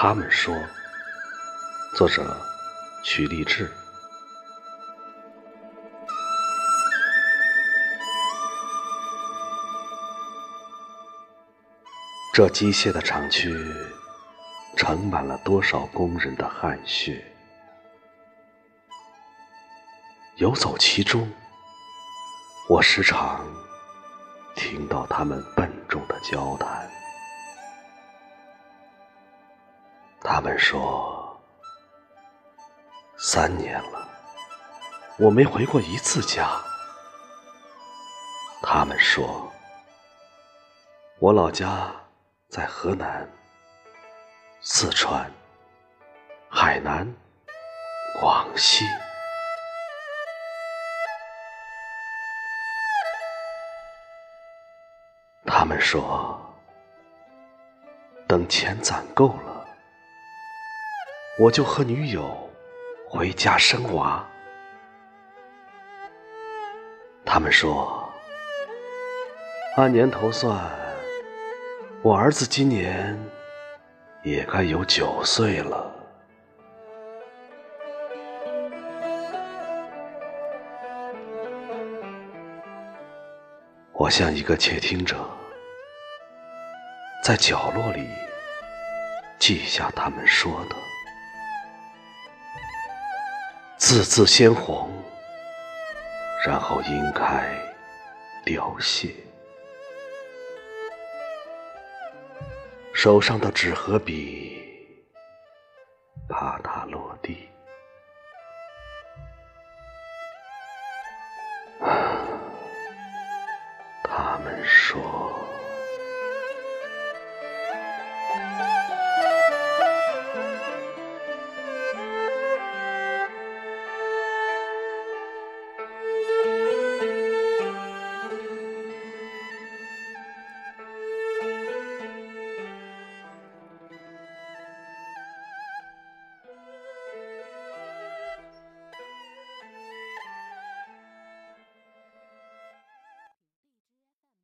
他们说，作者曲立志。这机械的厂区，盛满了多少工人的汗血。游走其中，我时常听到他们笨重的交谈。他们说：“三年了，我没回过一次家。”他们说：“我老家在河南、四川、海南、广西。”他们说：“等钱攒够了，我就和女友回家生娃。”他们说：“按年头算，我儿子今年也该有九岁了。”我像一个窃听者，在角落里记下他们说的，字字鲜红，然后应开凋谢，手上的纸和笔怕它落